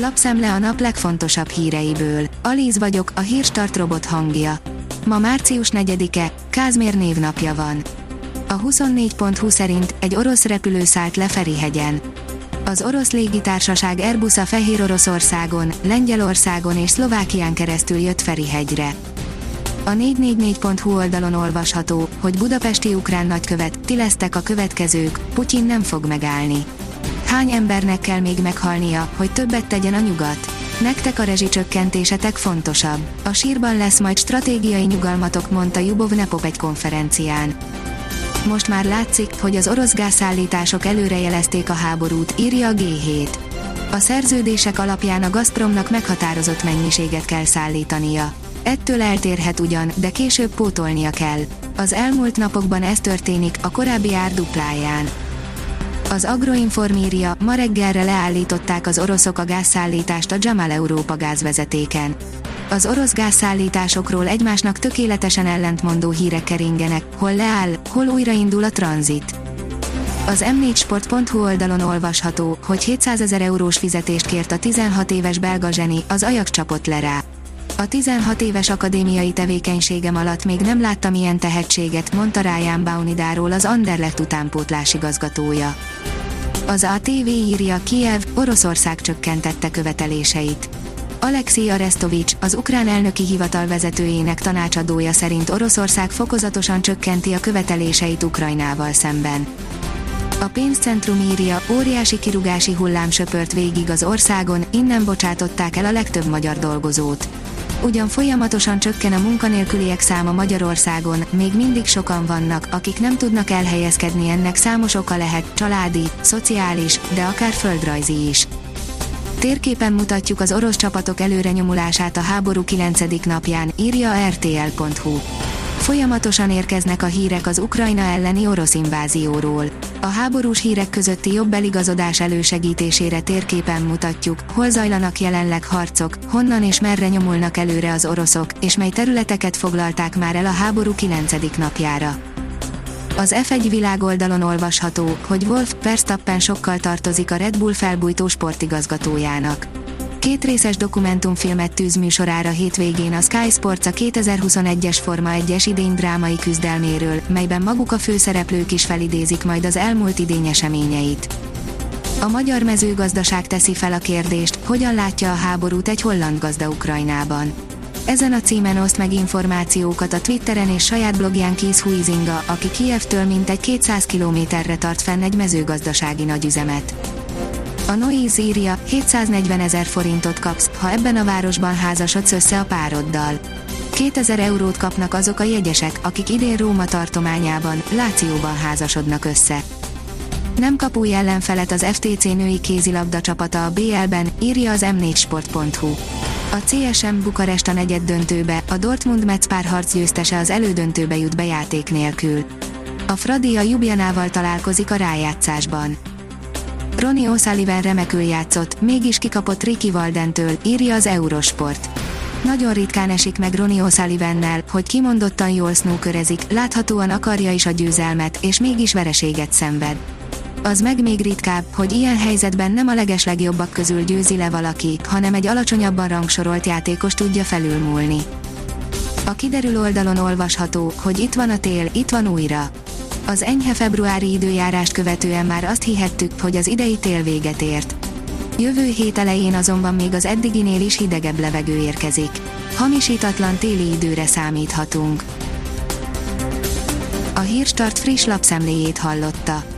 Lapszemle a nap legfontosabb híreiből. Alíz vagyok, a hírstart robot hangja. Ma március 4-e, Kázmér névnapja van. A 24.20 szerint egy orosz repülő szállt le Ferihegyen. Az orosz légitársaság Airbus a Fehér Oroszországon, Lengyelországon és Szlovákián keresztül jött Ferihegyre. A 444.hu oldalon olvasható, hogy budapesti ukrán nagykövet, ti lesztek a következők, Putyin nem fog megállni. Hány embernek kell még meghalnia, hogy többet tegyen a nyugat? Nektek a rezsicsökkentésetek fontosabb. A sírban lesz majd stratégiai nyugalmatok, mondta Jubov Nepop egy konferencián. Most már látszik, hogy az orosz gázszállítások előrejelezték a háborút, írja a G7. A szerződések alapján a Gazpromnak meghatározott mennyiséget kell szállítania. Ettől eltérhet ugyan, de később pótolnia kell. Az elmúlt napokban ez történik, a korábbi ár dupláján. Az Agroinform írja, ma reggelre leállították az oroszok a gázszállítást a Jamal Európa gázvezetéken. Az orosz gázszállításokról egymásnak tökéletesen ellentmondó hírek keringenek, hol leáll, hol újraindul a tranzit. Az m4sport.hu oldalon olvasható, hogy 700 ezer eurós fizetést kért a 16 éves belga zseni, az Ajax csapott le rá. A 16 éves akadémiai tevékenységem alatt még nem láttam ilyen tehetséget, mondta Ryan Baunidáról az Anderlecht utánpótlás igazgatója. Az ATV írja Kiev, Oroszország csökkentette követeléseit. Alexei Arestovics, az ukrán elnöki hivatal vezetőjének tanácsadója szerint Oroszország fokozatosan csökkenti a követeléseit Ukrajnával szemben. A pénzcentrum írja, óriási kirugási hullám söpört végig az országon, innen bocsátották el a legtöbb magyar dolgozót. Ugyan folyamatosan csökken a munkanélküliek száma Magyarországon, még mindig sokan vannak, akik nem tudnak elhelyezkedni ennek számos oka lehet, családi, szociális, de akár földrajzi is. Térképen mutatjuk az orosz csapatok előrenyomulását a háború 9. napján, írja rtl.hu. Folyamatosan érkeznek a hírek az Ukrajna elleni orosz invázióról. A háborús hírek közötti jobb eligazodás elősegítésére térképen mutatjuk, hol zajlanak jelenleg harcok, honnan és merre nyomulnak előre az oroszok, és mely területeket foglalták már el a háború 9. napjára. Az F1 világoldalon olvasható, hogy Wolf Verstappen sokkal tartozik a Red Bull felbújtó sportigazgatójának. Két részes dokumentumfilmet tűz műsorára hétvégén a Sky Sports a 2021-es Forma 1-es idény drámai küzdelméről, melyben maguk a főszereplők is felidézik majd az elmúlt idény eseményeit. A magyar mezőgazdaság teszi fel a kérdést, hogyan látja a háborút egy holland gazda Ukrajnában. Ezen a címen oszt meg információkat a Twitteren és saját blogján Kész Huizinga, aki Kievtől mintegy 200 kilométerre tart fenn egy mezőgazdasági nagyüzemet. A Noise írja, 740 ezer forintot kapsz, ha ebben a városban házasodsz össze a pároddal. 2000 eurót kapnak azok a jegyesek, akik idén Róma tartományában, Lációban házasodnak össze. Nem kap új ellenfelet az FTC női kézilabda csapata a BL-ben, írja az m4sport.hu. A CSM Bukarest a negyed döntőbe, a Dortmund Metz párharc győztese az elődöntőbe jut be játék nélkül. A Fradi a Jubjanával találkozik a rájátszásban. Ronnie O'Sullivan remekül játszott, mégis kikapott Ricky Valdentől, írja az Eurosport. Nagyon ritkán esik meg Ronnie O'Sullivannel, hogy kimondottan jól snookerezik, láthatóan akarja is a győzelmet, és mégis vereséget szenved. Az meg még ritkább, hogy ilyen helyzetben nem a legeslegjobbak közül győzi le valaki, hanem egy alacsonyabban rangsorolt játékos tudja felülmúlni. A kiderül oldalon olvasható, hogy itt van a tél, itt van újra. Az enyhe februári időjárást követően már azt hihettük, hogy az idei tél véget ért. Jövő hét elején azonban még az eddiginél is hidegebb levegő érkezik. Hamisítatlan téli időre számíthatunk. A Hírstart friss lapszemléjét hallotta.